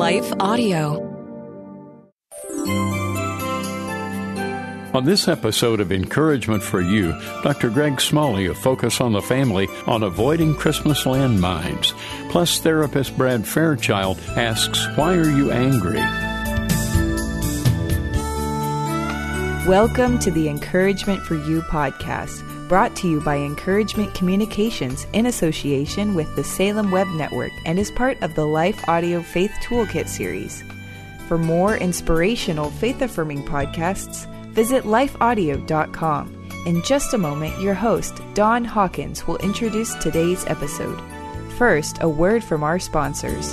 Life Audio. On this episode of Encouragement for You, Dr. Greg Smalley of Focus on the Family on avoiding Christmas landmines. Plus, therapist Brad Fairchild asks, Why are you angry? Welcome to the Encouragement for You podcast, brought to you by Encouragement Communications in association with the Salem Web Network and is part of the Life Audio Faith Toolkit series. For more inspirational, faith affirming podcasts, visit lifeaudio.com. In just a moment, your host, Don Hawkins, will introduce today's episode. First, a word from our sponsors.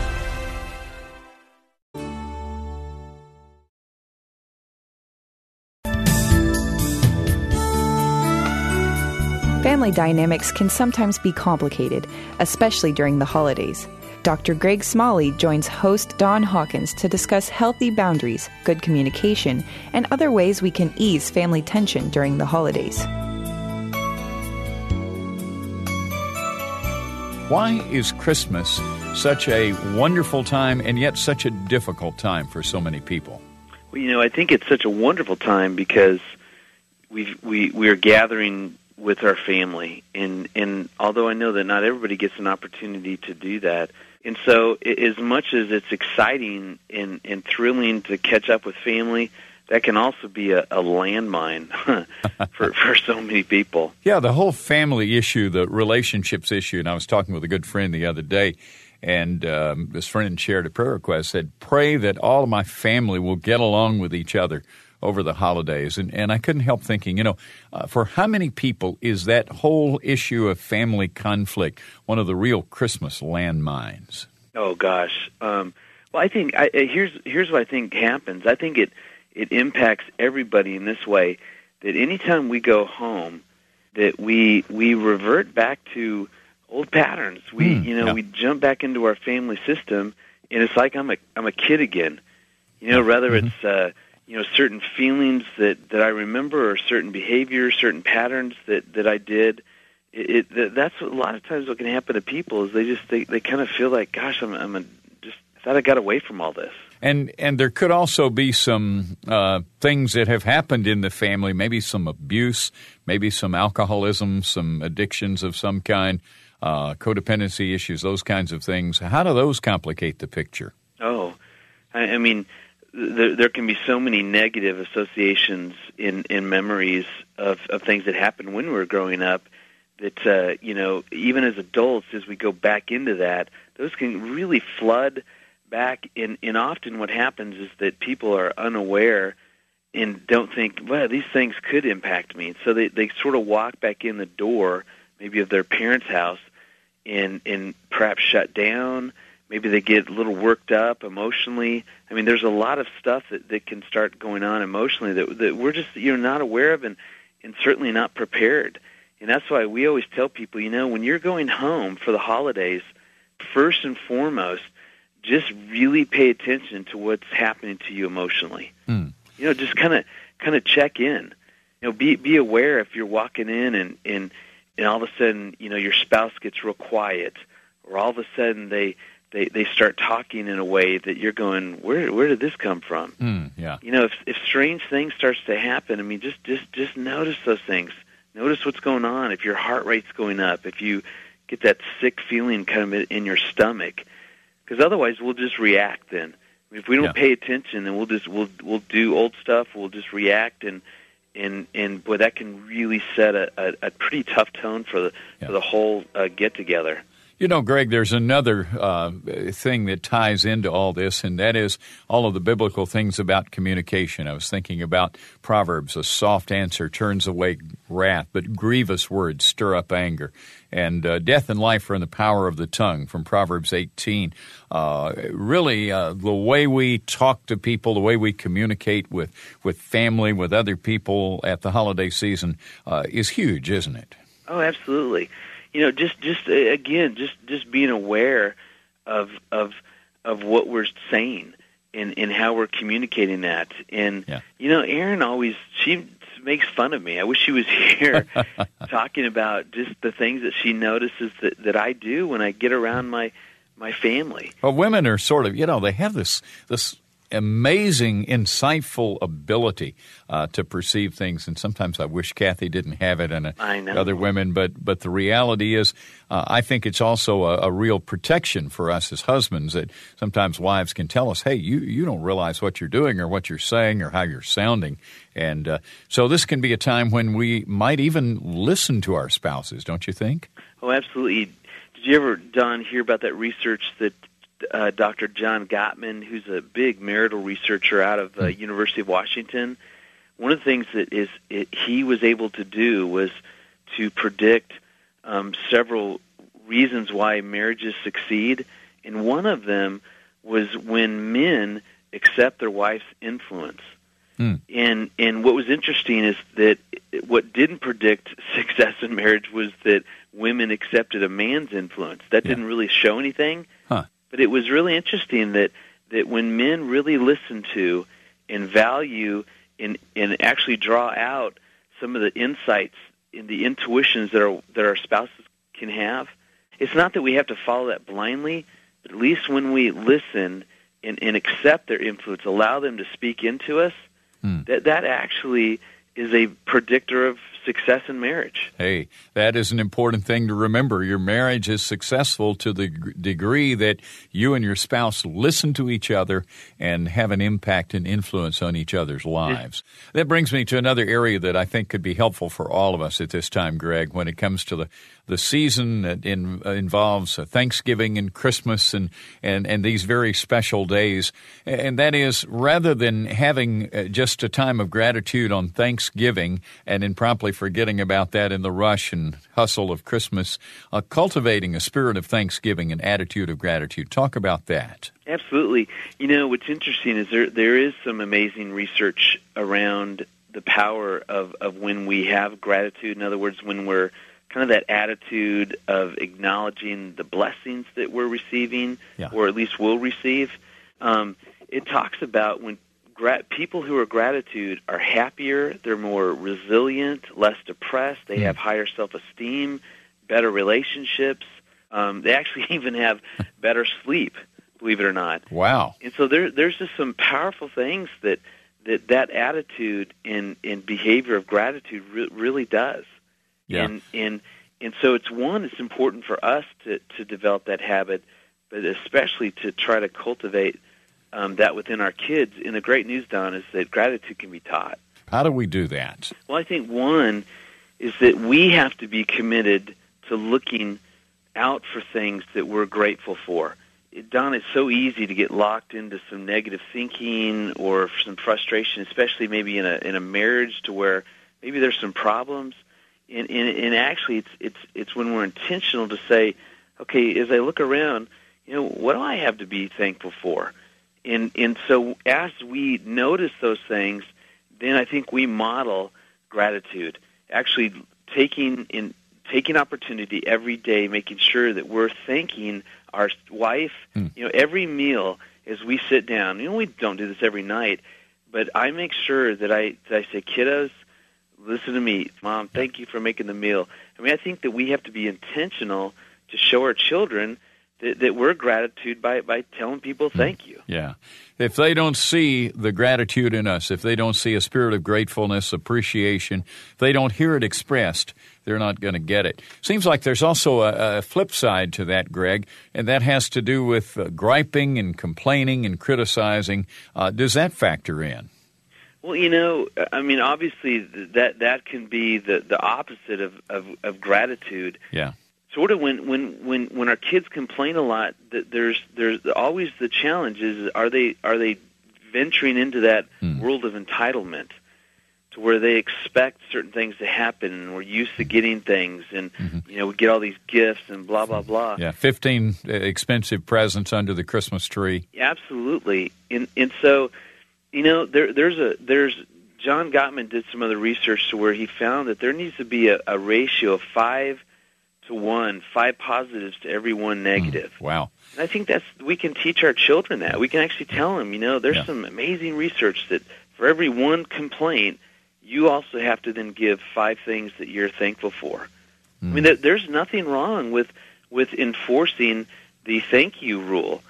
Family dynamics can sometimes be complicated, especially during the holidays. Dr. Greg Smalley joins host Don Hawkins to discuss healthy boundaries, good communication, and other ways we can ease family tension during the holidays. Why is Christmas such a wonderful time and yet such a difficult time for so many people? Well, you know, I think it's such a wonderful time because we we we're gathering with our family, and and although I know that not everybody gets an opportunity to do that, and so as much as it's exciting and and thrilling to catch up with family, that can also be a, a landmine for for so many people. Yeah, the whole family issue, the relationships issue, and I was talking with a good friend the other day. And um, this friend shared a prayer request. Said, "Pray that all of my family will get along with each other over the holidays. And, and I couldn't help thinking, you know, uh, for how many people is that whole issue of family conflict one of the real Christmas landmines? Oh gosh. Um, well, I think I, here's here's what I think happens. I think it it impacts everybody in this way that anytime we go home, that we we revert back to old patterns. We Hmm, you know yeah. we jump back into our family system, and it's like I'm a I'm a kid again. You know, rather Mm-hmm. it's uh, you know certain feelings that that I remember or certain behaviors, certain patterns that that I did. It, it that's a lot of times what can happen to people is they just they they kind of feel like, gosh, I'm I'm a, just I thought I got away from all this. And and there could also be some uh, things that have happened in the family, maybe some abuse, maybe some alcoholism, some addictions of some kind, uh, codependency issues, those kinds of things. How do those complicate the picture? Oh, I, I mean, there, there can be so many negative associations in in memories of of things that happened when we were growing up. That uh, you know, even as adults, as we go back into that, those can really flood back. And and often what happens is that people are unaware and don't think, well, these things could impact me. So they they sort of walk back in the door, maybe of their parents' house, and and perhaps shut down. Maybe they get a little worked up emotionally. I mean, there's a lot of stuff that, that can start going on emotionally that that we're just you're not aware of and and certainly not prepared. And that's why we always tell people, you know, when you're going home for the holidays, first and foremost, just really pay attention to what's happening to you emotionally. Mm. You know, just kind of kind of check in. You know, be be aware if you're walking in and and and all of a sudden, you know, your spouse gets real quiet, or all of a sudden they they they start talking in a way that you're going, where where did this come from? Mm, yeah. You know, if if strange things starts to happen, I mean, just just just notice those things. Notice what's going on. If your heart rate's going up, if you get that sick feeling kind of in your stomach, because otherwise we'll just react then. If we don't Yeah. pay attention, then we'll just we'll we'll do old stuff. We'll just react and and and boy, that can really set a, a, a pretty tough tone for the Yeah. for the whole uh, get together. You know, Greg, there's another uh, thing that ties into all this, and that is all of the biblical things about communication. I was thinking about Proverbs a soft answer turns away wrath, but grievous words stir up anger. And uh, death and life are in the power of the tongue from Proverbs 18. Uh, really, uh, the way we talk to people, the way we communicate with, with family, with other people at the holiday season uh, is huge, isn't it? Oh, absolutely. You know, just just uh, again, just just being aware of of of what we're saying and and how we're communicating that. And Yeah. you know, Erin always she makes fun of me. I wish she was here talking about just the things that she notices that that I do when I get around my my family. Well, women are sort of, you know, they have this this amazing, insightful ability uh, to perceive things, and sometimes I wish Kathy didn't have it and uh, I know. other women. But but the reality is, uh, I think it's also a, a real protection for us as husbands that sometimes wives can tell us, "Hey, you you don't realize what you're doing or what you're saying or how you're sounding," and uh, so this can be a time when we might even listen to our spouses, don't you think? Oh, absolutely. Did you ever, Don, hear about that research that uh, Dr. John Gottman, who's a big marital researcher out of uh, University of Washington, one of the things that is it, he was able to do was to predict um, several reasons why marriages succeed, and one of them was when men accept their wife's influence. And and what was interesting is that what didn't predict success in marriage was that women accepted a man's influence. That Yeah. didn't really show anything. But it was really interesting that that when men really listen to and value and and actually draw out some of the insights and the intuitions that our that our spouses can have, it's not that we have to follow that blindly, but at least when we listen and, and accept their influence, allow them to speak into us, hmm. that that actually is a predictor of success in marriage. Hey, that is an important thing to remember. Your marriage is successful to the degree that you and your spouse listen to each other and have an impact and influence on each other's lives. That brings me to another area that I think could be helpful for all of us at this time, Greg, when it comes to the, the season that in, uh, involves uh, Thanksgiving and Christmas and, and, and these very special days. And that is, rather than having uh, just a time of gratitude on Thanksgiving and then promptly forgetting about that in the rush and hustle of Christmas, uh, cultivating a spirit of thanksgiving and attitude of gratitude. Talk about that. Absolutely. You know, what's interesting is there there is some amazing research around the power of, of when we have gratitude. In other words, when we're kind of that attitude of acknowledging the blessings that we're receiving, Yeah. or at least will receive. Um, it talks about when people who are gratitude are happier, they're more resilient, less depressed, they have higher self-esteem, better relationships. Um, they actually even have better sleep, believe it or not. Wow. And so there, there's just some powerful things that that, that attitude and, and behavior of gratitude re- really does. Yeah. And, and and so it's one, it's important for us to, to develop that habit, but especially to try to cultivate um, that within our kids. And the great news, Don, is that gratitude can be taught. How do we do that? Well, I think one is that we have to be committed to looking out for things that we're grateful for. It- Don, it's so easy to get locked into some negative thinking or some frustration, especially maybe in a in a marriage to where maybe there's some problems. And, and, and actually, it's it's it's when we're intentional to say, okay, as I look around, you know, what do I have to be thankful for? And and so as we notice those things, then I think we model gratitude. Actually, taking in taking opportunity every day, making sure that we're thanking our wife. Hmm. You know, every meal as we sit down. You know, we don't do this every night, but I make sure that I that I say, kiddos, listen to me, mom. Thank you for making the meal. I mean, I think that we have to be intentional to show our children that, that we're gratitude by by telling people thank you. Yeah. If they don't see the gratitude in us, if they don't see a spirit of gratefulness, appreciation, if they don't hear it expressed, they're not going to get it. Seems like there's also a, a, flip side to that, Greg, and that has to do with uh, griping and complaining and criticizing. Uh, does that factor in? Well, you know, I mean, obviously that that can be the the opposite of of, of gratitude. Yeah sort of when when when when our kids complain a lot that there's there's always the challenge is are they are they venturing into that mm. world of entitlement to where they expect certain things to happen and we're used to getting things and mm-hmm. you know we get all these gifts and blah blah blah yeah 15 uh, expensive presents under the christmas tree absolutely and and so you know there there's a there's John Gottman did some other research to where he found that there needs to be a, a ratio of 5 to one, five positives to every one hmm. negative. Mm, wow. And I think that's we can teach our children that. We can actually tell them, you know, there's yeah. some amazing research that for every one complaint, you also have to then give five things that you're thankful for. Mm. I mean, hmm. there, there's nothing wrong with with enforcing the thank you rule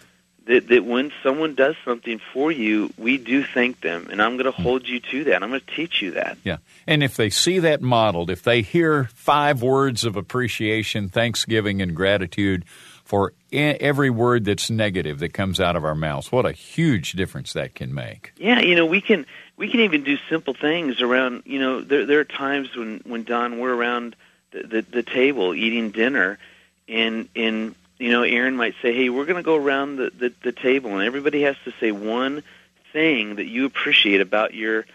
that, that when someone does something for you, we do thank them, and I'm going to mm. hold you to that. I'm going to teach you that. Yeah, and if they see that modeled, if they hear five words of appreciation, thanksgiving, and gratitude for every word that's negative that comes out of our mouths, what a huge difference that can make. Yeah, you know, we can we can even do simple things around. You know, there there are times when when Don we're around the, the, the table eating dinner, and and you know, Erin might say, "Hey, we're going to go around the, the the table, and everybody has to say one thing that you appreciate about your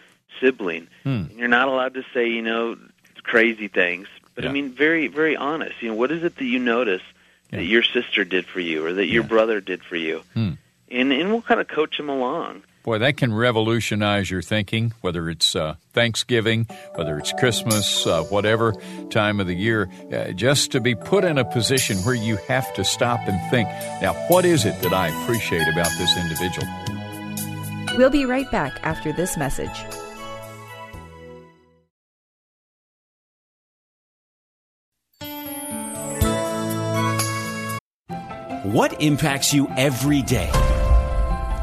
sibling." Hmm. And you're not allowed to say, you know, crazy things, but yeah. I mean, very very honest. You know, what is it that you notice yeah. that your sister did for you, or that your yeah. brother did for you? Hmm. And and we'll kind of coach them along. Boy, that can revolutionize your thinking, whether it's uh, Thanksgiving, whether it's Christmas, uh, whatever time of the year, uh, just to be put in a position where you have to stop and think, now, what is it that I appreciate about this individual? We'll be right back after this message. What impacts you every day?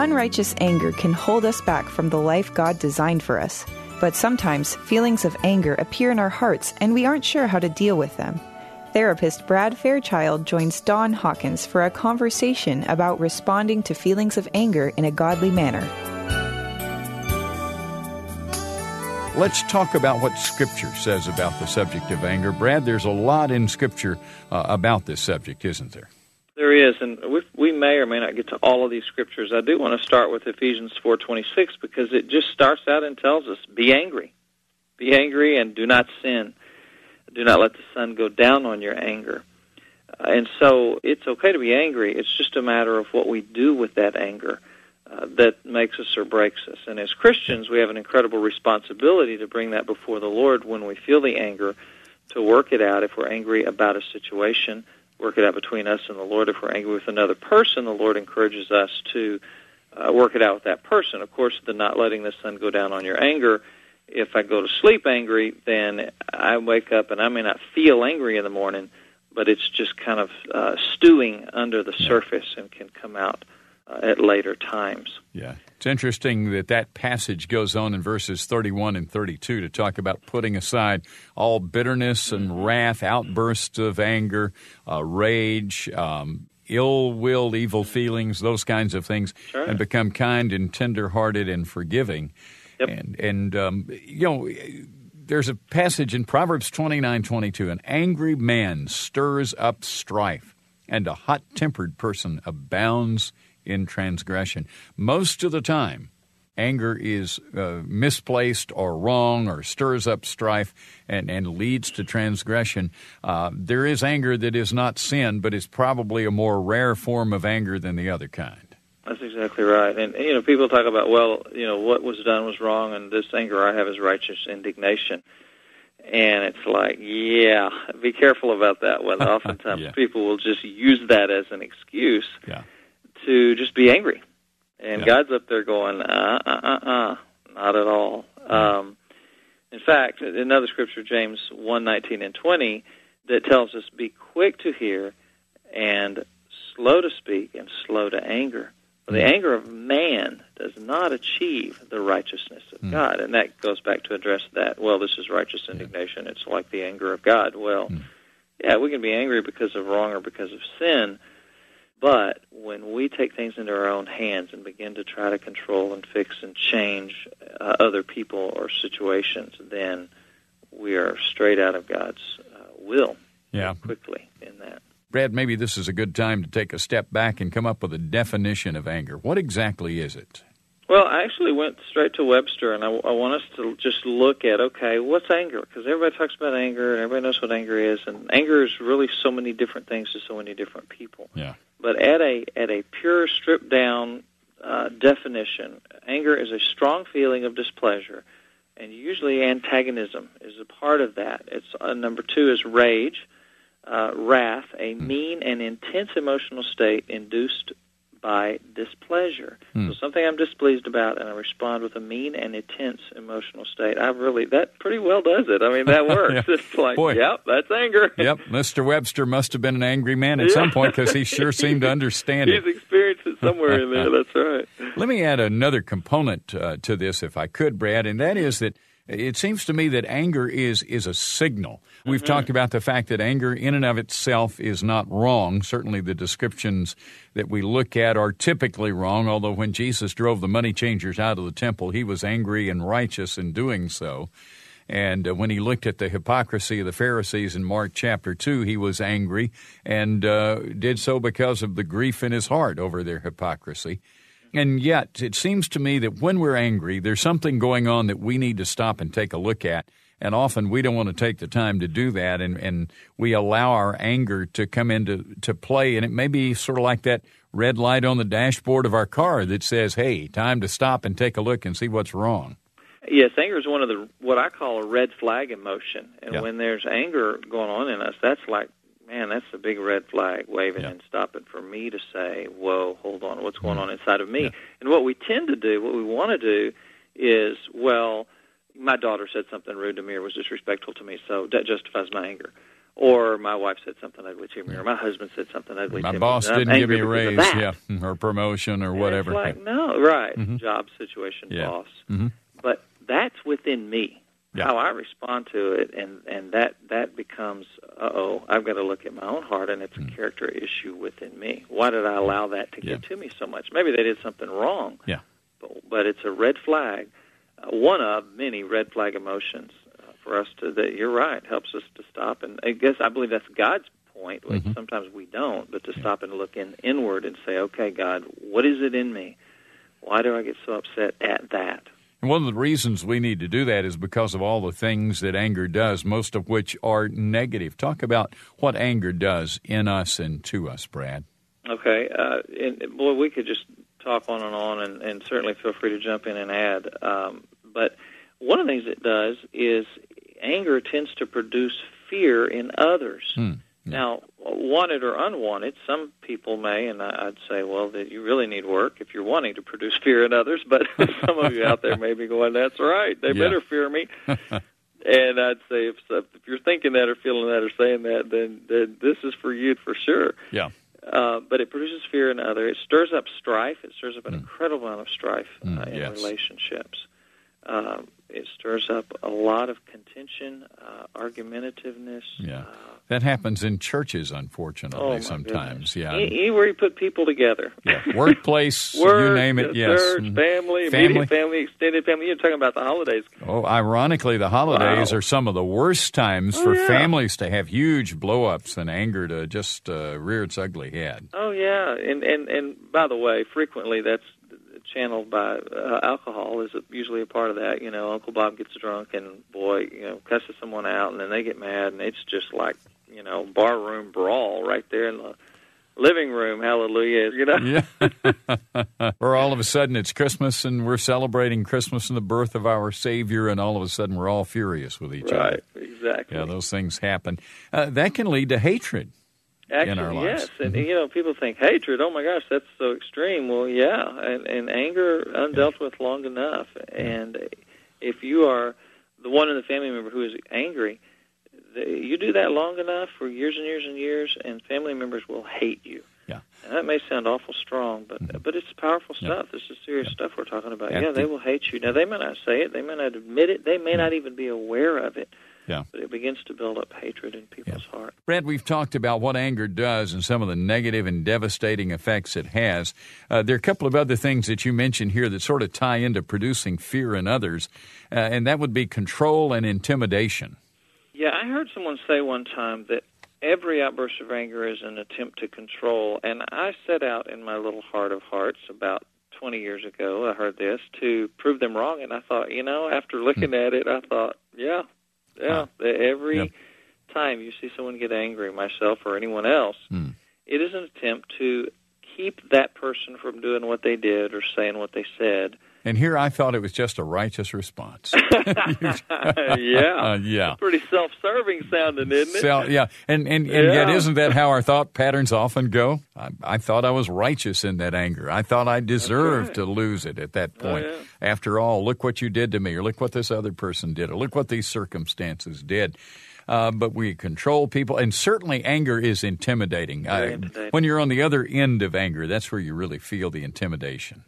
Unrighteous anger can hold us back from the life God designed for us. But sometimes feelings of anger appear in our hearts and we aren't sure how to deal with them. Therapist Brad Fairchild joins Don Hawkins for a conversation about responding to feelings of anger in a godly manner. Let's talk about what Scripture says about the subject of anger. Brad, there's a lot in Scripture uh, about this subject, isn't there? There is, and we, we may or may not get to all of these scriptures. I do want to start with Ephesians 4:26 because it just starts out and tells us, "Be angry, be angry, and do not sin. Do not let the sun go down on your anger." Uh, and so, it's okay to be angry. It's just a matter of what we do with that anger uh, that makes us or breaks us. And as Christians, we have an incredible responsibility to bring that before the Lord when we feel the anger, to work it out if we're angry about a situation work it out between us and the Lord. If we're angry with another person, the Lord encourages us to uh, work it out with that person. Of course, the not letting the sun go down on your anger. If I go to sleep angry, then I wake up and I may not feel angry in the morning, but it's just kind of uh, stewing under the surface and can come out uh, at later times. Yeah. It's interesting that that passage goes on in verses 31 and 32 to talk about putting aside all bitterness and wrath, outbursts of anger, uh, rage, um, ill will, evil feelings, those kinds of things, Sure. and become kind and tender-hearted and forgiving. Yep. And and um, you know, there's a passage in Proverbs 29:22. An angry man stirs up strife, and a hot-tempered person abounds in transgression. Most of the time, anger is uh, misplaced or wrong or stirs up strife and, and leads to transgression. Uh, there is anger that is not sin, but is probably a more rare form of anger than the other kind. That's exactly right. And you know, people talk about, well, you know, what was done was wrong, and this anger I have is righteous indignation. And it's like, yeah, be careful about that one. Oftentimes, Yeah. people will just use that as an excuse Yeah. To just be angry. And Yeah. God's up there going, uh, uh, uh, uh, not at all. Um, in fact, another scripture, James one nineteen and 20, that tells us, be quick to hear and slow to speak and slow to anger. For the anger of man does not achieve the righteousness of God. And that goes back to address that, well, this is righteous indignation. It's like the anger of God. Well, yeah, we can be angry because of wrong or because of sin, but when we take things into our own hands and begin to try to control and fix and change uh, other people or situations, then we are straight out of God's uh, will Yeah. quickly in that. Brad, maybe this is a good time to take a step back and come up with a definition of anger. What exactly is it? Well, I actually went straight to Webster, and I, I want us to just look at okay, what's anger? Because everybody talks about anger, and everybody knows what anger is, and anger is really so many different things to so many different people. Yeah. But at a at a pure, stripped down uh, definition, anger is a strong feeling of displeasure, and usually antagonism is a part of that. It's uh, number two is rage, uh, wrath, a mean and intense emotional state induced by displeasure. So something I'm displeased about, and I respond with a mean and intense emotional state. I really that pretty well does it. I mean that works. Yeah. It's like, Boy. yep, that's anger. Yep, Mr. Webster must have been an angry man at some point because he sure seemed to understand it. He's experienced it somewhere in there. That's right. Let me add another component uh, to this, if I could, Brad, and that is that it seems to me that anger is is a signal. We've talked about the fact that anger, in and of itself, is not wrong. Certainly, the descriptions that we look at are typically wrong. Although when Jesus drove the money changers out of the temple, he was angry and righteous in doing so. And uh, when he looked at the hypocrisy of the Pharisees in Mark chapter 2, he was angry and uh, did so because of the grief in his heart over their hypocrisy. And yet, it seems to me that when we're angry, there's something going on that we need to stop and take a look at. And often we don't want to take the time to do that, and, and we allow our anger to come into to play. And it may be sort of like that red light on the dashboard of our car that says, hey, time to stop and take a look and see what's wrong. Yes, anger is one of the what I call a red flag emotion, and Yeah. when there's anger going on in us, that's like, man, that's a big red flag waving Yeah. and stopping for me to say, "Whoa, hold on, what's going Mm. on inside of me?" Yeah. And what we tend to do, what we want to do, is, well, my daughter said something rude to me or was disrespectful to me, so that justifies my anger. Or my wife said something ugly to me, or my husband said something ugly My to me. My I'm didn't give me a raise, because of that. yeah, or promotion or And whatever. It's like, no, right. Mhm. Job situation, boss. Mhm. But that's within me. Yeah. How I respond to it, and and that that becomes, uh oh, I've got to look at my own heart, and it's a character issue within me. Why did I allow that to. Yeah. get to me so much? Maybe they did something wrong. Yeah. But, but it's a red flag, uh, one of many red flag emotions uh, for us to. That you're right helps us to stop, and I guess I believe that's God's point. which Mhm. Sometimes we don't, but to stop and look in inward and say, okay, God, what is it in me? Why do I get so upset at that? And one of the reasons we need to do that is because of all the things that anger does, most of which are negative. Talk about what anger does in us and to us, Brad. Okay, uh, and boy, we could just talk on and on, and, and certainly feel free to jump in and add. Um, but one of the things it does is anger tends to produce fear in others. Hmm. Now, wanted or unwanted. Some people may, and I'd say, well, that you really need work if you're wanting to produce fear in others. But some of you out there may be going, "That's right, they Yeah. better fear me." and I'd say, if if you're thinking that or feeling that or saying that, then, then this is for you for sure. Yeah. Uh, but it produces fear in others. It stirs up strife. It stirs up an incredible amount of strife uh, Mm, in yes. relationships. Um, it stirs up a lot of contention, uh, argumentativeness. Yeah. That happens in churches, Oh, unfortunately, my sometimes. Yeah. E- Anywhere you put people together. yeah. Workplace, Work, you name it, uh, yes. Church, Mhm. family, Family. family, extended family. You're talking about the holidays. Oh, ironically, the holidays Wow. are some of the worst times Oh, for yeah. families to have huge blow-ups and anger to just uh, rear its ugly head. Oh yeah, and and and by the way, frequently that's channeled by uh, alcohol is a, usually a part of that. You know, Uncle Bob gets drunk and boy, you know, cusses someone out, and then they get mad, and it's just like you know, barroom brawl right there in the living room. Hallelujah! You know. Yeah. or all of a sudden it's Christmas and we're celebrating Christmas and the birth of our Savior, and all of a sudden we're all furious with each other. Right. Exactly. Yeah, those things happen. Uh, that can lead to hatred. Actually, in our lives. yes, and mm-hmm. you know, people think hatred. Oh my gosh, that's so extreme. Well, yeah, and, and anger undealt with long enough. And if you are the one in the family member who is angry, the, you do that long enough for years and years and years, and family members will hate you. Yeah. And that may sound awful strong, but mm-hmm. but it's powerful stuff. This is serious stuff we're talking about. At yeah, they will hate you. Now they may not say it, they may not admit it, they may mm-hmm. not even be aware of it. Yeah. But it begins to build up hatred in people's heart. Brad, we've talked about what anger does and some of the negative and devastating effects it has. Uh, there are a couple of other things that you mentioned here that sort of tie into producing fear in others, uh, and that would be control and intimidation. Yeah, I heard someone say one time that every outburst of anger is an attempt to control, and I set out in my little heart of hearts about 20 years ago, I heard this, to prove them wrong, and I thought, you know, after looking at it, I thought, yeah, yeah, every Yep. time you see someone get angry, myself or anyone else, Hmm. it is an attempt to keep that person from doing what they did or saying what they said. And here I thought it was just a righteous response. yeah. Uh, yeah. Pretty self-serving sounding, isn't it? So, yeah, and and, and yet Yeah. isn't that how our thought patterns often go? I, I thought I was righteous in that anger. I thought I deserved right. to lose it at that Oh, point. yeah. After all, look what you did to me, or look what this other person did, or look what these circumstances did. Uh, but we control people, and certainly anger is intimidating. Intimidating. when you're on the other end of anger, that's where you really feel the intimidation.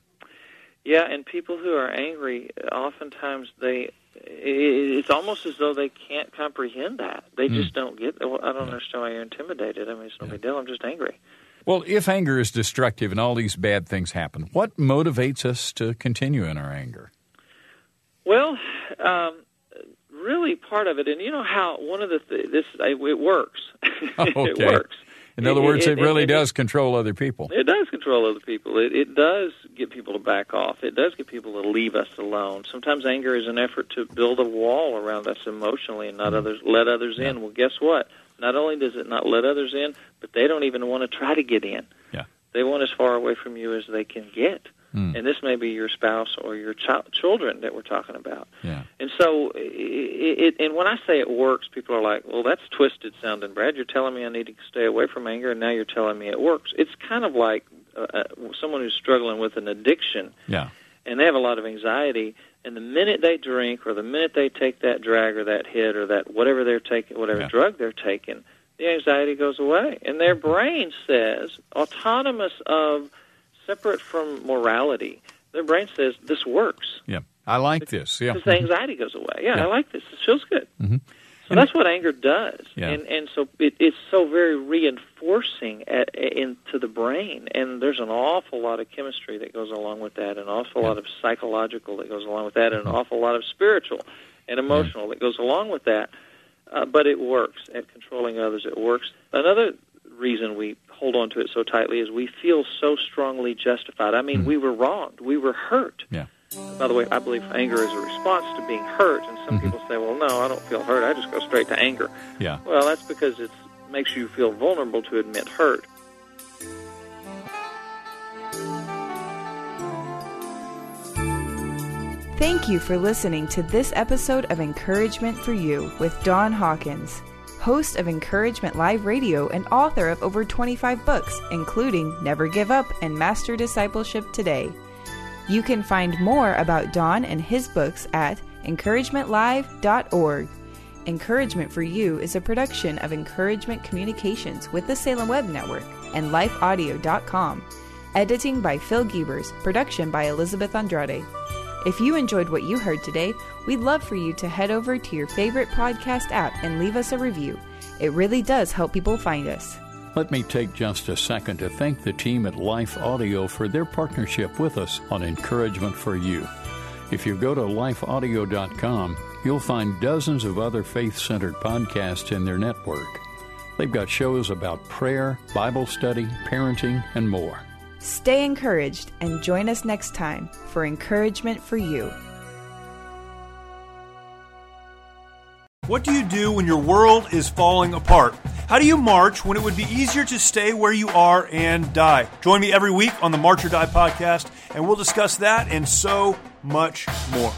Yeah, and people who are angry, oftentimes they, it's almost as though they can't comprehend that. They Hmm. just don't get. Well, I don't understand why you're intimidated. I mean, it's no big deal. I'm just angry. Well, if anger is destructive and all these bad things happen, what motivates us to continue in our anger? Well, um, really, part of it, and you know how one of the th- this it works. it Okay. works. In other words, it, really it- does control other people. It does control other people. It, it does get people to back off. It does get people to leave us alone. Sometimes anger is an effort to build a wall around us emotionally and not mm-hmm. others let others in. Well, guess what? Not only does it not let others in, but they don't even want to try to get in. Yeah. They want as far away from you as they can get. Hmm. And this may be your spouse or your child, children that we're talking about. Yeah. And so, it, it, and when I say it works, people are like, "Well, that's twisted sounding, Brad. You're telling me I need to stay away from anger, and now you're telling me it works." It's kind of like uh, uh, someone who's struggling with an addiction, Yeah. and they have a lot of anxiety. And the minute they drink, or the minute they take that drag, or that hit, or that whatever they're taking, whatever Yeah. drug they're taking, the anxiety goes away, and their brain says, autonomous of, separate from morality. Their brain says this works. Yeah. I like this. Yeah. Because the anxiety goes away. Yeah, Yeah. I like this. It feels good. Mhm. So that's what anger does, Yeah. and and so it, it's so very reinforcing at, into the brain, and there's an awful lot of chemistry that goes along with that, an awful lot of psychological that goes along with that, and an awful lot of spiritual and emotional that goes along with that. Uh, but it works at controlling others. It works. Another reason we hold on to it so tightly is we feel so strongly justified. I mean, mm-hmm. we were wronged. We were hurt. Yeah. By the way, I believe anger is a response to being hurt, and some mm-hmm. people say, "Well, no, I don't feel hurt. I just go straight to anger." Yeah. Well, that's because it makes you feel vulnerable to admit hurt. Thank you for listening to this episode of Encouragement for You with Don Hawkins. Host of Encouragement Live Radio and author of over 25 books, including Never Give Up and Master Discipleship Today. You can find more about Don and his books at encouragementlive.org. Encouragement for You is a production of Encouragement Communications with the Salem Web Network and lifeaudio.com. Editing by Phil Giebers, production by Elizabeth Andrade. If you enjoyed what you heard today, we'd love for you to head over to your favorite podcast app and leave us a review. It really does help people find us. Let me take just a second to thank the team at Life Audio for their partnership with us on Encouragement for You. If you go to lifeaudio.com, you'll find dozens of other faith centered podcasts in their network. They've got shows about prayer, Bible study, parenting, and more. Stay encouraged and join us next time for Encouragement for You. What do you do when your world is falling apart? How do you march when it would be easier to stay where you are and die? Join me every week on the March or Die podcast, and we'll discuss that and so much more.